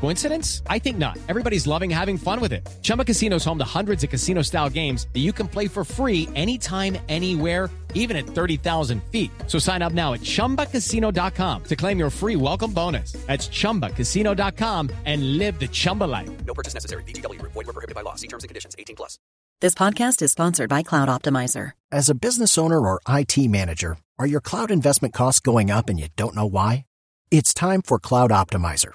Coincidence? I think not. Everybody's loving having fun with it. Chumba Casino is home to hundreds of casino style games that you can play for free anytime, anywhere, even at 30,000 feet. So sign up now at chumbacasino.com to claim your free welcome bonus. That's chumbacasino.com and live the Chumba life. No purchase necessary. VGW Group. Void were prohibited by law. See terms and conditions. 18 plus. This podcast is sponsored by Cloud Optimizer. As a business owner or IT manager, are your cloud investment costs going up and you don't know why? It's time for Cloud Optimizer.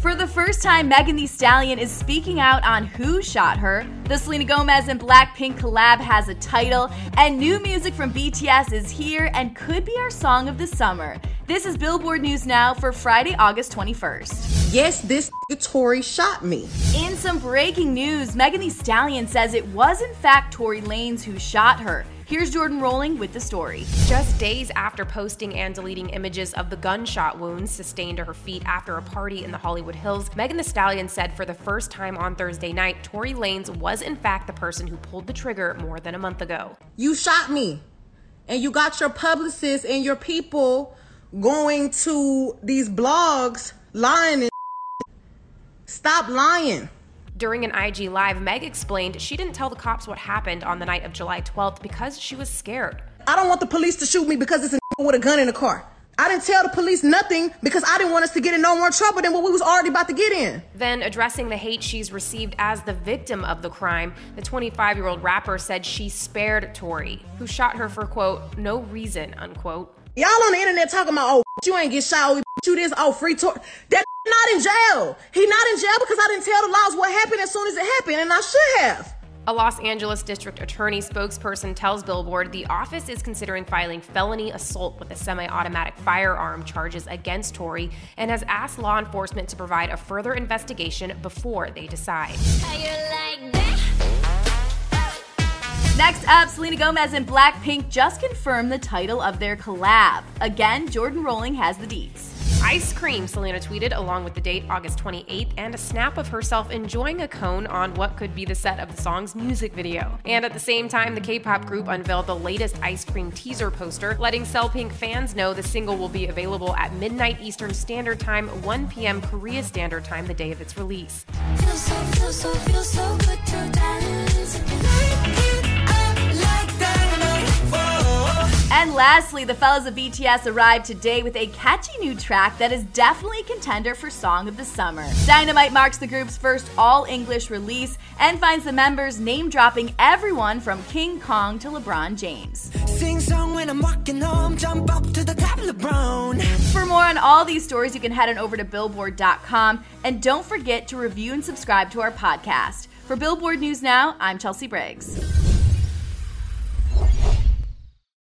For the first time, Megan Thee Stallion is speaking out on who shot her. The Selena Gomez and Blackpink collab has a title, and new music from BTS is here and could be our song of the summer. This is Billboard News Now for Friday, August 21st. Yes, this Tory shot me. In some breaking news, Megan Thee Stallion says it was in fact Tory Lanez who shot her. Here's Jordan Rolling with the story. Just days after posting and deleting images of the gunshot wounds sustained to her feet after a party in the Hollywood Hills, Megan Thee Stallion said for the first time on Thursday night, Tory Lanez was in fact the person who pulled the trigger more than a month ago. You shot me, and you got your publicists and your people going to these blogs lying and stop lying. During an IG Live, Meg explained she didn't tell the cops what happened on the night of July 12th because she was scared. I don't want the police to shoot me because it's a with a gun in the car. I didn't tell the police nothing because I didn't want us to get in no more trouble than what we was already about to get in. Then, addressing the hate she's received as the victim of the crime, the 25 year old rapper said she spared Tory, who shot her for, quote, no reason, unquote. Y'all on the internet talking about, oh, you ain't get shot, oh, you this, oh, free Tory. That not in jail. He not in jail because I didn't tell the laws what happened as soon as it happened, and I should have. A Los Angeles district attorney spokesperson tells Billboard the office is considering filing felony assault with a semi automatic firearm charges against Tory and has asked law enforcement to provide a further investigation before they decide. Next up, Selena Gomez and Blackpink just confirmed the title of their collab. Again, Jordan Rolling has the deets. Ice cream, Selena tweeted along with the date August 28th and a snap of herself enjoying a cone on what could be the set of the song's music video. And at the same time, the K pop group unveiled the latest ice cream teaser poster, letting Selpink fans know the single will be available at midnight Eastern Standard Time, 1 p.m. Korea Standard Time, the day of its release. And lastly, the fellas of BTS arrived today with a catchy new track that is definitely a contender for Song of the Summer. Dynamite marks the group's first all English release and finds the members name dropping everyone from King Kong to LeBron James. Sing song when I'm walking home, jump up to the top, LeBron. for more on all these stories, you can head on over to Billboard.com and don't forget to review and subscribe to our podcast. For Billboard News Now, I'm Chelsea Briggs.